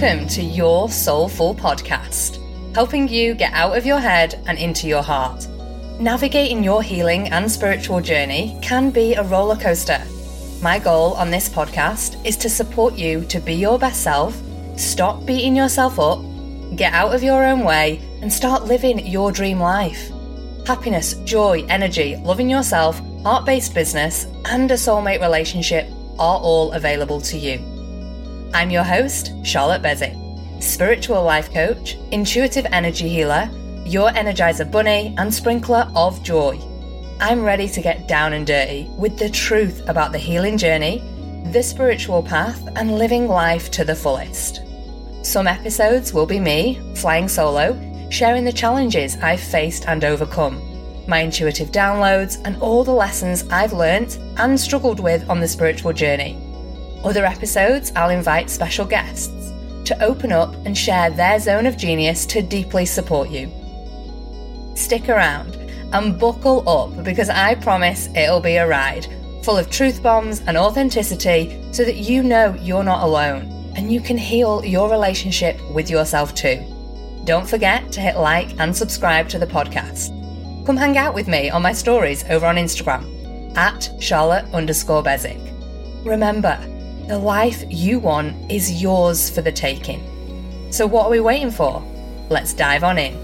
Welcome to Your Soulful Podcast, helping you get out of your head and into your heart. Navigating your healing and spiritual journey can be a roller coaster. My goal on this podcast is to support you to be your best self, stop beating yourself up, get out of your own way, and start living your dream life. Happiness, joy, energy, loving yourself, heart based business, and a soulmate relationship are all available to you. I'm your host, Charlotte Beswick, spiritual life coach, intuitive energy healer, your energizer bunny, and sprinkler of joy. I'm ready to get down and dirty with the truth about the healing journey, the spiritual path, and living life to the fullest. Some episodes will be me, flying solo, sharing the challenges I've faced and overcome, my intuitive downloads, and all the lessons I've learnt and struggled with on the spiritual journey. Other episodes, I'll invite special guests to open up and share their zone of genius to deeply support you. Stick around and buckle up because I promise it'll be a ride full of truth bombs and authenticity so that you know you're not alone and you can heal your relationship with yourself too. Don't forget to hit like and subscribe to the podcast. Come hang out with me on my stories over on Instagram at Charlotte underscore Beswick. Remember, the life you want is yours for the taking. So, what are we waiting for? Let's dive on in.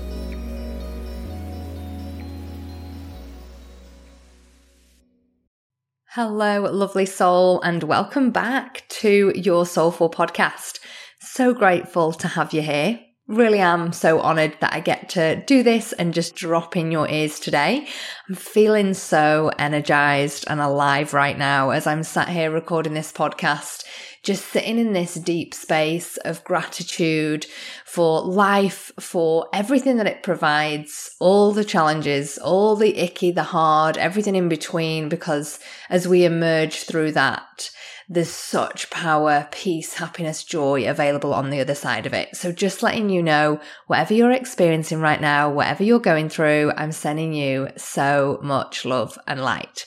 Hello, lovely soul, and welcome back to your Soulful podcast. So grateful to have you here really am so honored that I get to do this and just drop in your ears today. I'm feeling so energized and alive right now as I'm sat here recording this podcast, just sitting in this deep space of gratitude for life, for everything that it provides, all the challenges, all the icky, the hard, everything in between, because as we emerge through that, there's such power, peace, happiness, joy available on the other side of it. So just letting you know, whatever you're experiencing right now, whatever you're going through, I'm sending you so much love and light.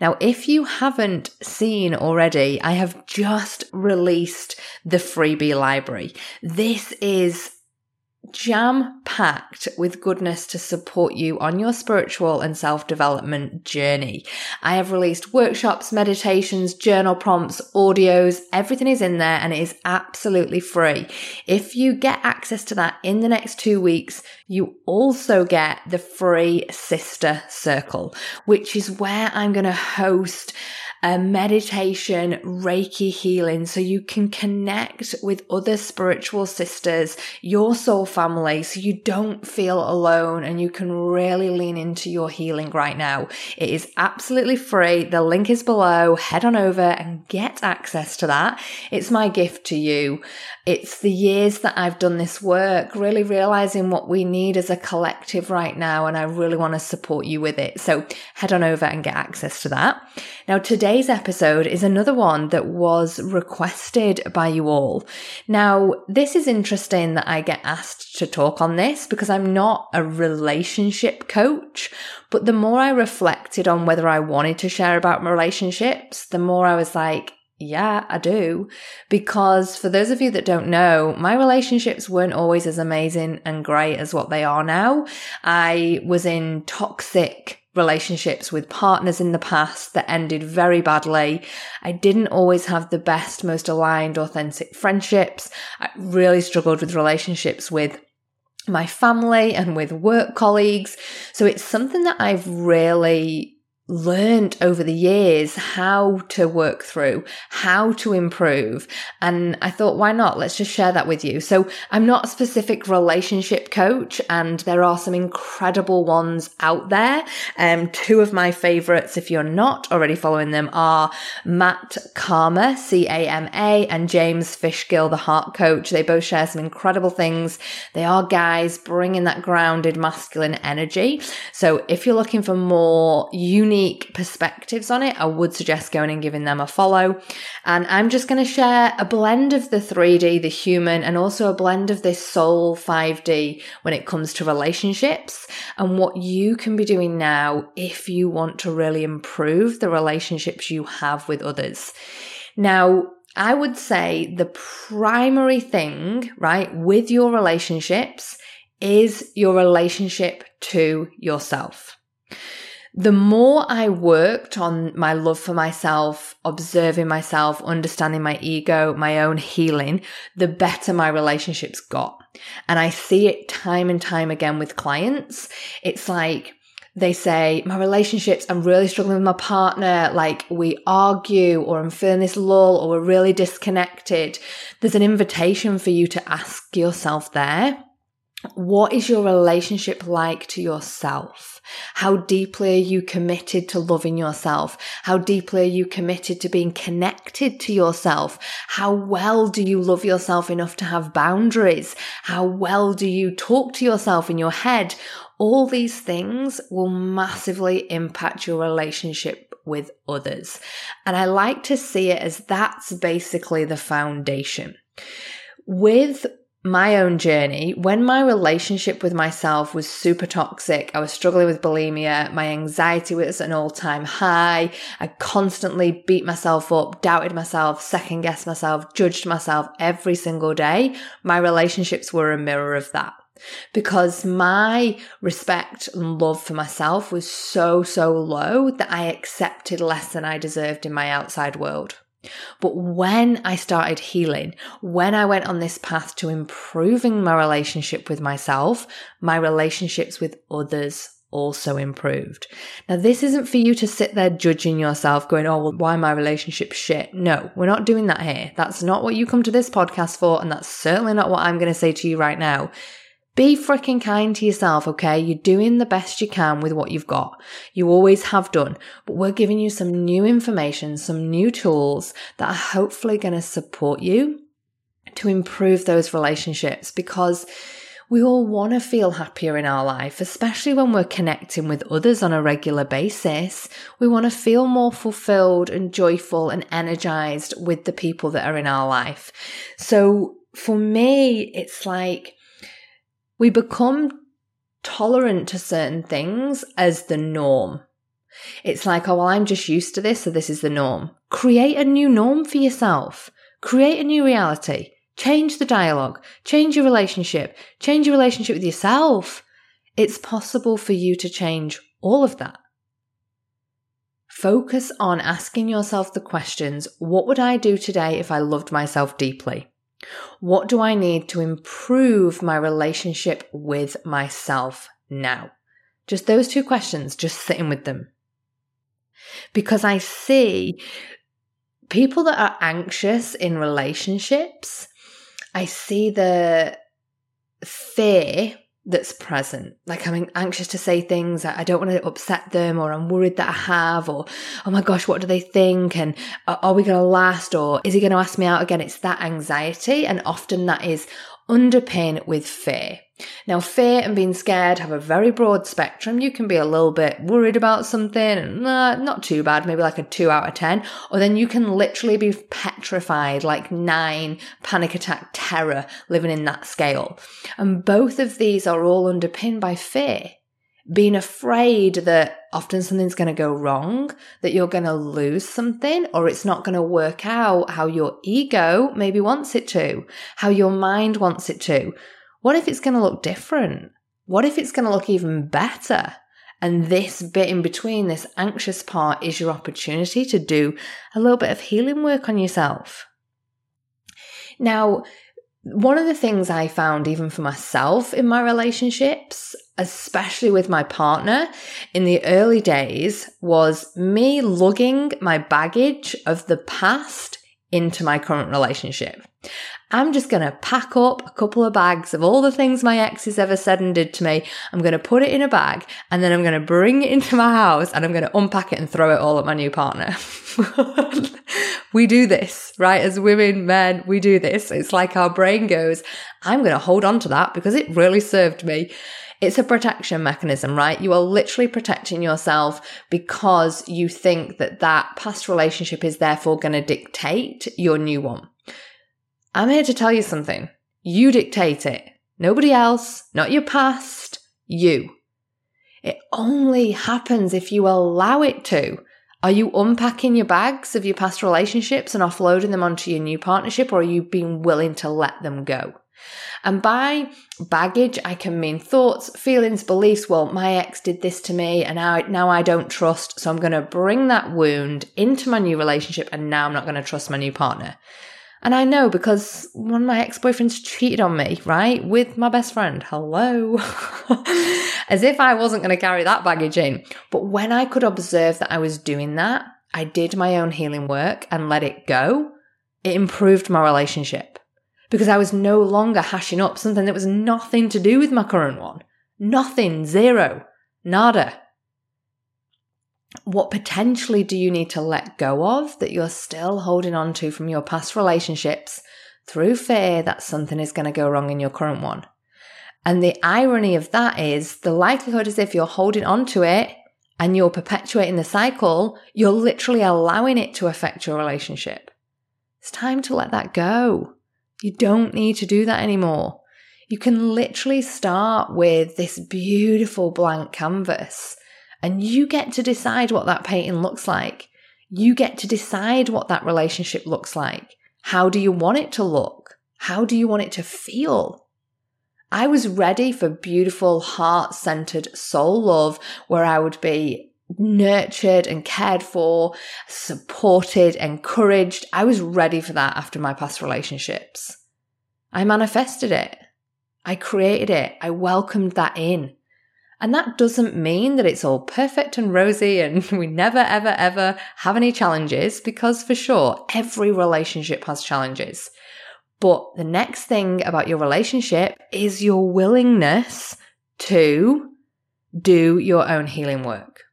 Now, if you haven't seen already, I have just released the freebie library. This is jam packed with goodness to support you on your spiritual and self development journey. I have released workshops, meditations, journal prompts, audios, everything is in there and it is absolutely free. If you get access to that in the next two weeks, you also get the free sister circle, which is where I'm going to host a meditation, Reiki healing, so you can connect with other spiritual sisters, your soul family, so you don't feel alone and you can really lean into your healing right now. It is absolutely free. The link is below. Head on over and get access to that. It's my gift to you. It's the years that I've done this work, really realizing what we need as a collective right now. And I really want to support you with it. So head on over and get access to that. Now, today's episode is another one that was requested by you all. Now, this is interesting that I get asked to talk on this because I'm not a relationship coach. But the more I reflected on whether I wanted to share about my relationships, the more I was like, yeah, I do. Because for those of you that don't know, my relationships weren't always as amazing and great as what they are now. I was in toxic relationships with partners in the past that ended very badly. I didn't always have the best, most aligned, authentic friendships. I really struggled with relationships with my family and with work colleagues. So it's something that I've really learned over the years how to work through, how to improve. And I thought, why not? Let's just share that with you. So I'm not a specific relationship coach and there are some incredible ones out there. Um, two of my favorites, if you're not already following them are Matt Karma, C-A-M-A and James Fishgill, the heart coach. They both share some incredible things. They are guys bringing that grounded masculine energy. So if you're looking for more unique unique perspectives on it, I would suggest going and giving them a follow. And I'm just going to share a blend of the 3D, the human, and also a blend of this soul 5D when it comes to relationships and what you can be doing now if you want to really improve the relationships you have with others. Now, I would say the primary thing, right, with your relationships is your relationship to yourself. The more I worked on my love for myself, observing myself, understanding my ego, my own healing, the better my relationships got. And I see it time and time again with clients. It's like, they say, my relationships, I'm really struggling with my partner, like we argue or I'm feeling this lull or we're really disconnected. There's an invitation for you to ask yourself there, what is your relationship like to yourself? How deeply are you committed to loving yourself? How deeply are you committed to being connected to yourself? How well do you love yourself enough to have boundaries? How well do you talk to yourself in your head? All these things will massively impact your relationship with others. And I like to see it as that's basically the foundation. With my own journey, when my relationship with myself was super toxic, I was struggling with bulimia, my anxiety was an all time high, I constantly beat myself up, doubted myself, second guessed myself, judged myself every single day. My relationships were a mirror of that because my respect and love for myself was so, so low that I accepted less than I deserved in my outside world. But when I started healing, when I went on this path to improving my relationship with myself, my relationships with others also improved. Now, this isn't for you to sit there judging yourself, going, oh, well, why my relationship shit? No, we're not doing that here. That's not what you come to this podcast for. And that's certainly not what I'm going to say to you right now. Be freaking kind to yourself, okay? You're doing the best you can with what you've got. You always have done, but we're giving you some new information, some new tools that are hopefully going to support you to improve those relationships because we all want to feel happier in our life, especially when we're connecting with others on a regular basis. We want to feel more fulfilled and joyful and energized with the people that are in our life. So for me, it's like, we become tolerant to certain things as the norm. It's like, oh, well, I'm just used to this, so this is the norm. Create a new norm for yourself. Create a new reality. Change the dialogue. Change your relationship. Change your relationship with yourself. It's possible for you to change all of that. Focus on asking yourself the questions what would I do today if I loved myself deeply? What do I need to improve my relationship with myself now? Just those two questions, just sitting with them. Because I see people that are anxious in relationships, I see the fear that's present. Like I'm anxious to say things. I don't want to upset them or I'm worried that I have or, oh my gosh, what do they think? And are we going to last or is he going to ask me out again? It's that anxiety. And often that is underpinned with fear. Now, fear and being scared have a very broad spectrum. You can be a little bit worried about something and uh, not too bad, maybe like a two out of 10. Or then you can literally be petrified, like nine panic attack terror living in that scale. And both of these are all underpinned by fear. Being afraid that often something's going to go wrong, that you're going to lose something, or it's not going to work out how your ego maybe wants it to, how your mind wants it to what if it's going to look different? What if it's going to look even better? And this bit in between, this anxious part, is your opportunity to do a little bit of healing work on yourself. Now, one of the things I found, even for myself in my relationships, especially with my partner in the early days, was me lugging my baggage of the past into my current relationship. I'm just going to pack up a couple of bags of all the things my exes ever said and did to me. I'm going to put it in a bag and then I'm going to bring it into my house and I'm going to unpack it and throw it all at my new partner. we do this, right? As women, men, we do this. It's like our brain goes, I'm going to hold on to that because it really served me. It's a protection mechanism, right? You are literally protecting yourself because you think that that past relationship is therefore going to dictate your new one. I'm here to tell you something. You dictate it. Nobody else, not your past, you. It only happens if you allow it to. Are you unpacking your bags of your past relationships and offloading them onto your new partnership, or are you being willing to let them go? And by baggage, I can mean thoughts, feelings, beliefs. Well, my ex did this to me and now, now I don't trust. So I'm going to bring that wound into my new relationship and now I'm not going to trust my new partner. And I know because one of my ex boyfriends cheated on me, right? With my best friend. Hello. As if I wasn't going to carry that baggage in. But when I could observe that I was doing that, I did my own healing work and let it go. It improved my relationship because I was no longer hashing up something that was nothing to do with my current one. Nothing, zero, nada. What potentially do you need to let go of that you're still holding on to from your past relationships through fear that something is going to go wrong in your current one? And the irony of that is the likelihood is if you're holding on to it and you're perpetuating the cycle, you're literally allowing it to affect your relationship. It's time to let that go. You don't need to do that anymore. You can literally start with this beautiful blank canvas and you get to decide what that painting looks like. You get to decide what that relationship looks like. How do you want it to look? How do you want it to feel? I was ready for beautiful, heart centered soul love where I would be nurtured and cared for, supported, encouraged. I was ready for that after my past relationships. I manifested it. I created it. I welcomed that in. And that doesn't mean that it's all perfect and rosy and we never, ever, ever have any challenges because for sure, every relationship has challenges. But the next thing about your relationship is your willingness to do your own healing work.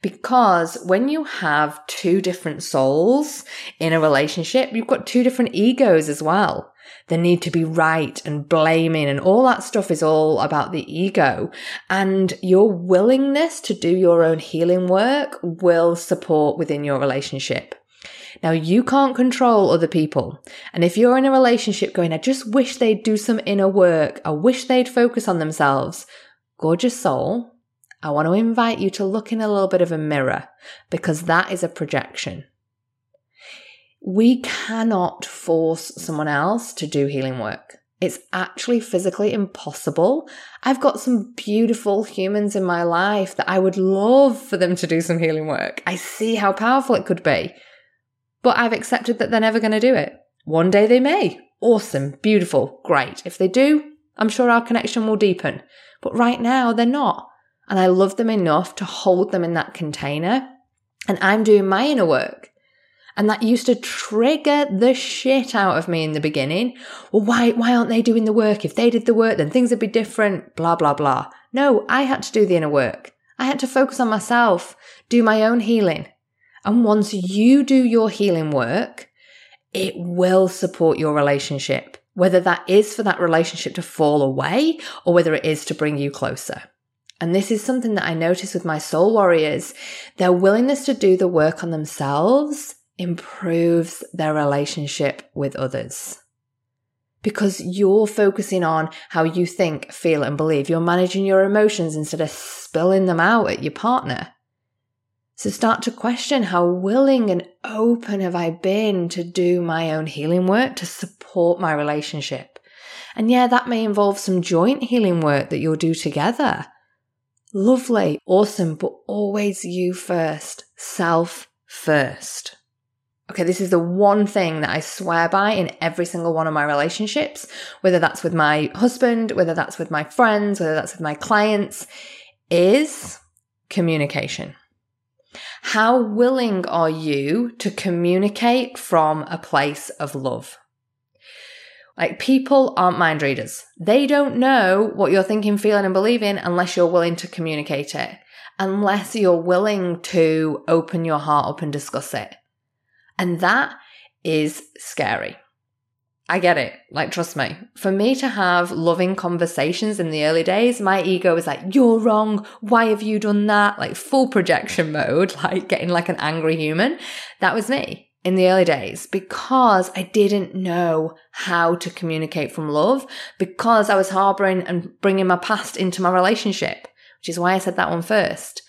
Because when you have two different souls in a relationship, you've got two different egos as well. The need to be right and blaming and all that stuff is all about the ego. And your willingness to do your own healing work will support within your relationship. Now, you can't control other people. And if you're in a relationship going, I just wish they'd do some inner work, I wish they'd focus on themselves, gorgeous soul, I want to invite you to look in a little bit of a mirror because that is a projection. We cannot force someone else to do healing work. It's actually physically impossible. I've got some beautiful humans in my life that I would love for them to do some healing work. I see how powerful it could be, but I've accepted that they're never going to do it. One day they may. Awesome, beautiful, great. If they do, I'm sure our connection will deepen. But right now, they're not. And I love them enough to hold them in that container. And I'm doing my inner work. And that used to trigger the shit out of me in the beginning. Well, why, why aren't they doing the work? If they did the work, then things would be different, blah, blah, blah. No, I had to do the inner work. I had to focus on myself, do my own healing. And once you do your healing work, it will support your relationship, whether that is for that relationship to fall away or whether it is to bring you closer. And this is something that I notice with my soul warriors. Their willingness to do the work on themselves improves their relationship with others. Because you're focusing on how you think, feel, and believe. You're managing your emotions instead of spilling them out at your partner. So start to question how willing and open have I been to do my own healing work to support my relationship? And yeah, that may involve some joint healing work that you'll do together. Lovely, awesome, but always you first, self first. Okay, this is the one thing that I swear by in every single one of my relationships, whether that's with my husband, whether that's with my friends, whether that's with my clients, is communication. How willing are you to communicate from a place of love? Like people aren't mind readers. They don't know what you're thinking, feeling, and believing unless you're willing to communicate it, unless you're willing to open your heart up and discuss it. And that is scary. I get it. Like, trust me. For me to have loving conversations in the early days, my ego was like, you're wrong. Why have you done that? Like full projection mode, like getting like an angry human. That was me in the early days because I didn't know how to communicate from love because I was harboring and bringing my past into my relationship, which is why I said that one first.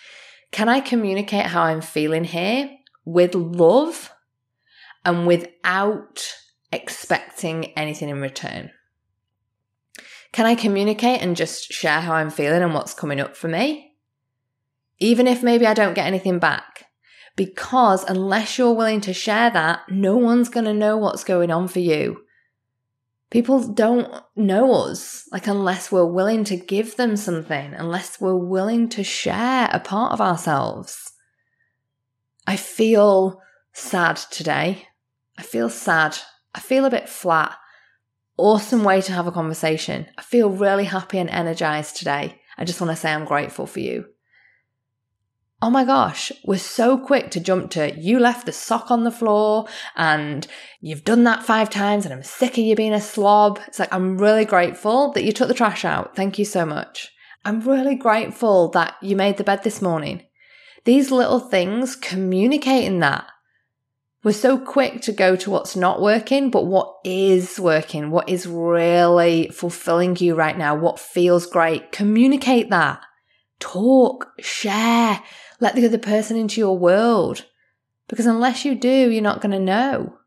Can I communicate how I'm feeling here with love and without expecting anything in return? Can I communicate and just share how I'm feeling and what's coming up for me? Even if maybe I don't get anything back. Because unless you're willing to share that, no one's going to know what's going on for you. People don't know us, like, unless we're willing to give them something, unless we're willing to share a part of ourselves. I feel sad today. I feel sad. I feel a bit flat. Awesome way to have a conversation. I feel really happy and energized today. I just want to say I'm grateful for you oh my gosh, we're so quick to jump to you left the sock on the floor and you've done that five times and I'm sick of you being a slob. It's like, I'm really grateful that you took the trash out. Thank you so much. I'm really grateful that you made the bed this morning. These little things communicating that. We're so quick to go to what's not working, but what is working, what is really fulfilling you right now, what feels great. Communicate that. Talk, share, let the other person into your world. Because unless you do, you're not going to know.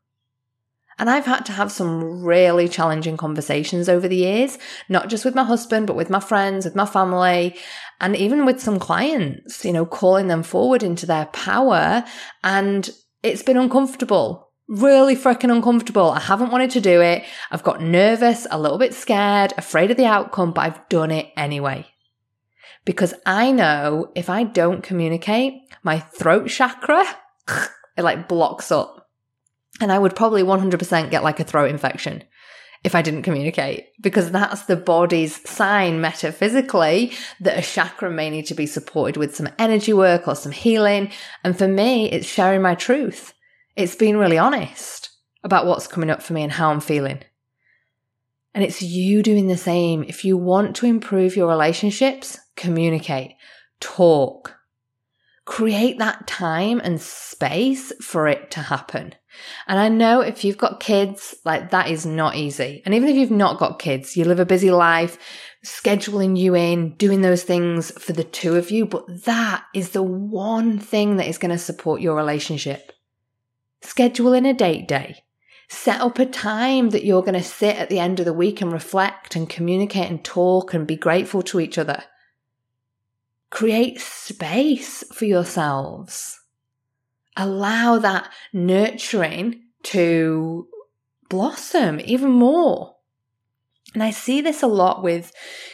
And I've had to have some really challenging conversations over the years, not just with my husband, but with my friends, with my family, and even with some clients, you know, calling them forward into their power. And it's been uncomfortable, really freaking uncomfortable. I haven't wanted to do it. I've got nervous, a little bit scared, afraid of the outcome, but I've done it anyway because I know if I don't communicate, my throat chakra, it like blocks up. And I would probably 100% get like a throat infection if I didn't communicate, because that's the body's sign metaphysically that a chakra may need to be supported with some energy work or some healing. And for me, it's sharing my truth. It's being really honest about what's coming up for me and how I'm feeling. And it's you doing the same. If you want to improve your relationships, communicate, talk, create that time and space for it to happen. And I know if you've got kids, like that is not easy. And even if you've not got kids, you live a busy life, scheduling you in, doing those things for the two of you. But that is the one thing that is going to support your relationship. Schedule in a date day. Set up a time that you're going to sit at the end of the week and reflect and communicate and talk and be grateful to each other. Create space for yourselves. Allow that nurturing to blossom even more. And I see this a lot with,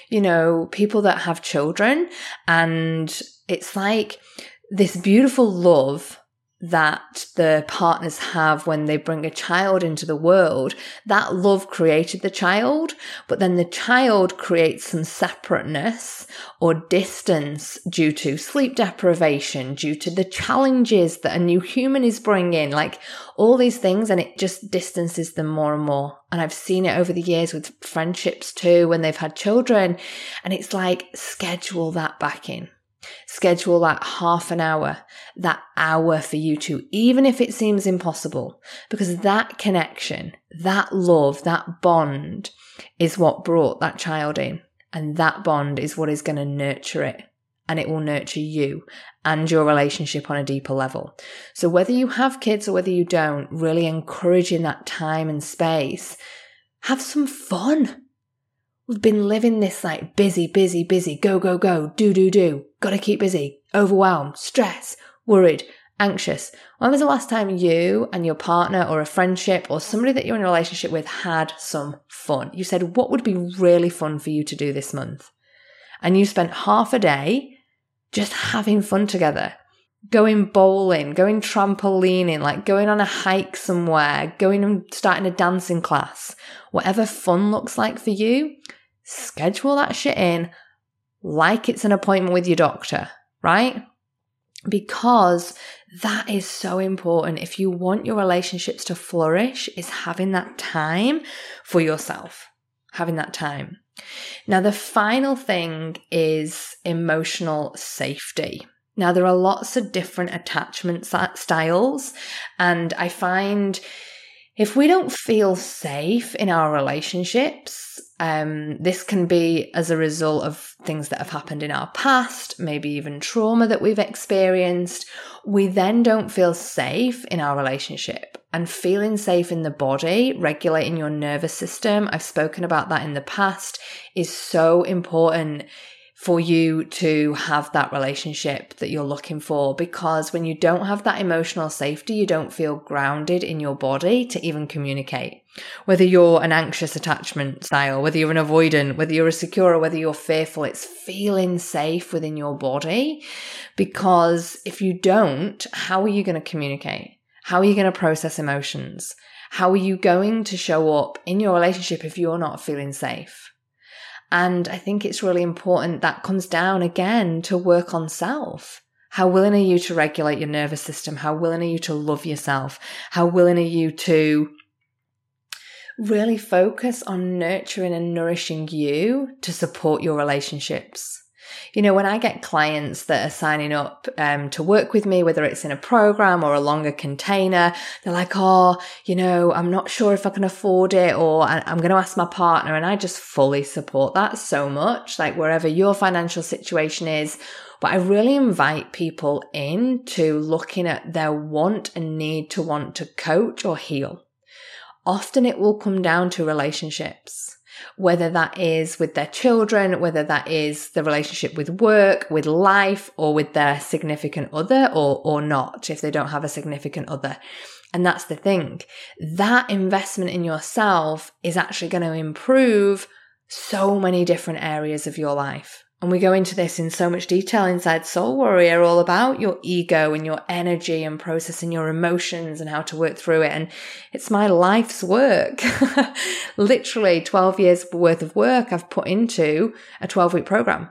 you know, people that have children and it's like this beautiful love that the partners have when they bring a child into the world, that love created the child, but then the child creates some separateness or distance due to sleep deprivation, due to the challenges that a new human is bringing, like all these things, and it just distances them more and more. And I've seen it over the years with friendships too, when they've had children, and it's like schedule that back in Schedule that half an hour, that hour for you two, even if it seems impossible, because that connection, that love, that bond is what brought that child in. And that bond is what is going to nurture it. And it will nurture you and your relationship on a deeper level. So whether you have kids or whether you don't, really encouraging that time and space, have some fun We've been living this like busy, busy, busy, go, go, go, do, do, do, gotta keep busy, overwhelmed, stress, worried, anxious. When was the last time you and your partner or a friendship or somebody that you're in a relationship with had some fun? You said, what would be really fun for you to do this month? And you spent half a day just having fun together. Going bowling, going trampolining, like going on a hike somewhere, going and starting a dancing class, whatever fun looks like for you, schedule that shit in like it's an appointment with your doctor, right? Because that is so important. If you want your relationships to flourish, is having that time for yourself, having that time. Now, the final thing is emotional safety. Now, there are lots of different attachment styles, and I find if we don't feel safe in our relationships, Um, this can be as a result of things that have happened in our past, maybe even trauma that we've experienced. We then don't feel safe in our relationship and feeling safe in the body, regulating your nervous system. I've spoken about that in the past is so important for you to have that relationship that you're looking for because when you don't have that emotional safety, you don't feel grounded in your body to even communicate. Whether you're an anxious attachment style, whether you're an avoidant, whether you're a secure, or whether you're fearful, it's feeling safe within your body. Because if you don't, how are you going to communicate? How are you going to process emotions? How are you going to show up in your relationship if you're not feeling safe? And I think it's really important that comes down again to work on self. How willing are you to regulate your nervous system? How willing are you to love yourself? How willing are you to really focus on nurturing and nourishing you to support your relationships? You know, when I get clients that are signing up um, to work with me, whether it's in a program or a longer container, they're like, oh, you know, I'm not sure if I can afford it or I'm going to ask my partner. And I just fully support that so much, like wherever your financial situation is. But I really invite people in to looking at their want and need to want to coach or heal. Often it will come down to relationships whether that is with their children, whether that is the relationship with work, with life, or with their significant other, or, or not, if they don't have a significant other. And that's the thing. That investment in yourself is actually going to improve so many different areas of your life. And we go into this in so much detail inside Soul Warrior, all about your ego and your energy and processing your emotions and how to work through it. And it's my life's work. Literally 12 years worth of work I've put into a 12 week program.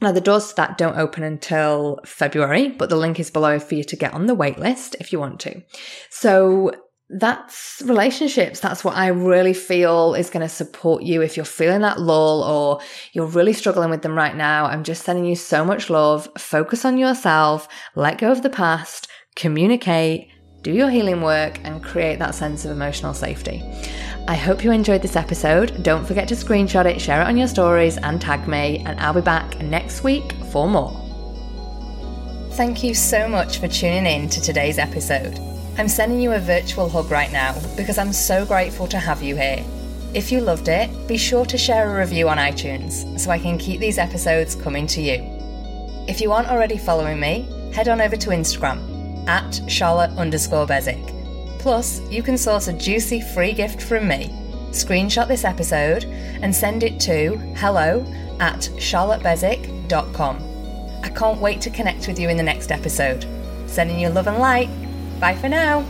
Now, the doors to that don't open until February, but the link is below for you to get on the waitlist if you want to. So that's relationships. That's what I really feel is going to support you if you're feeling that lull or you're really struggling with them right now. I'm just sending you so much love. Focus on yourself, let go of the past, communicate, do your healing work, and create that sense of emotional safety. I hope you enjoyed this episode. Don't forget to screenshot it, share it on your stories, and tag me. And I'll be back next week for more. Thank you so much for tuning in to today's episode. I'm sending you a virtual hug right now because I'm so grateful to have you here. If you loved it, be sure to share a review on iTunes so I can keep these episodes coming to you. If you aren't already following me, head on over to Instagram at Charlotte underscore Beswick. Plus, you can source a juicy free gift from me. Screenshot this episode and send it to hello at charlottebeswick.com. I can't wait to connect with you in the next episode. Sending you love and light. Bye for now.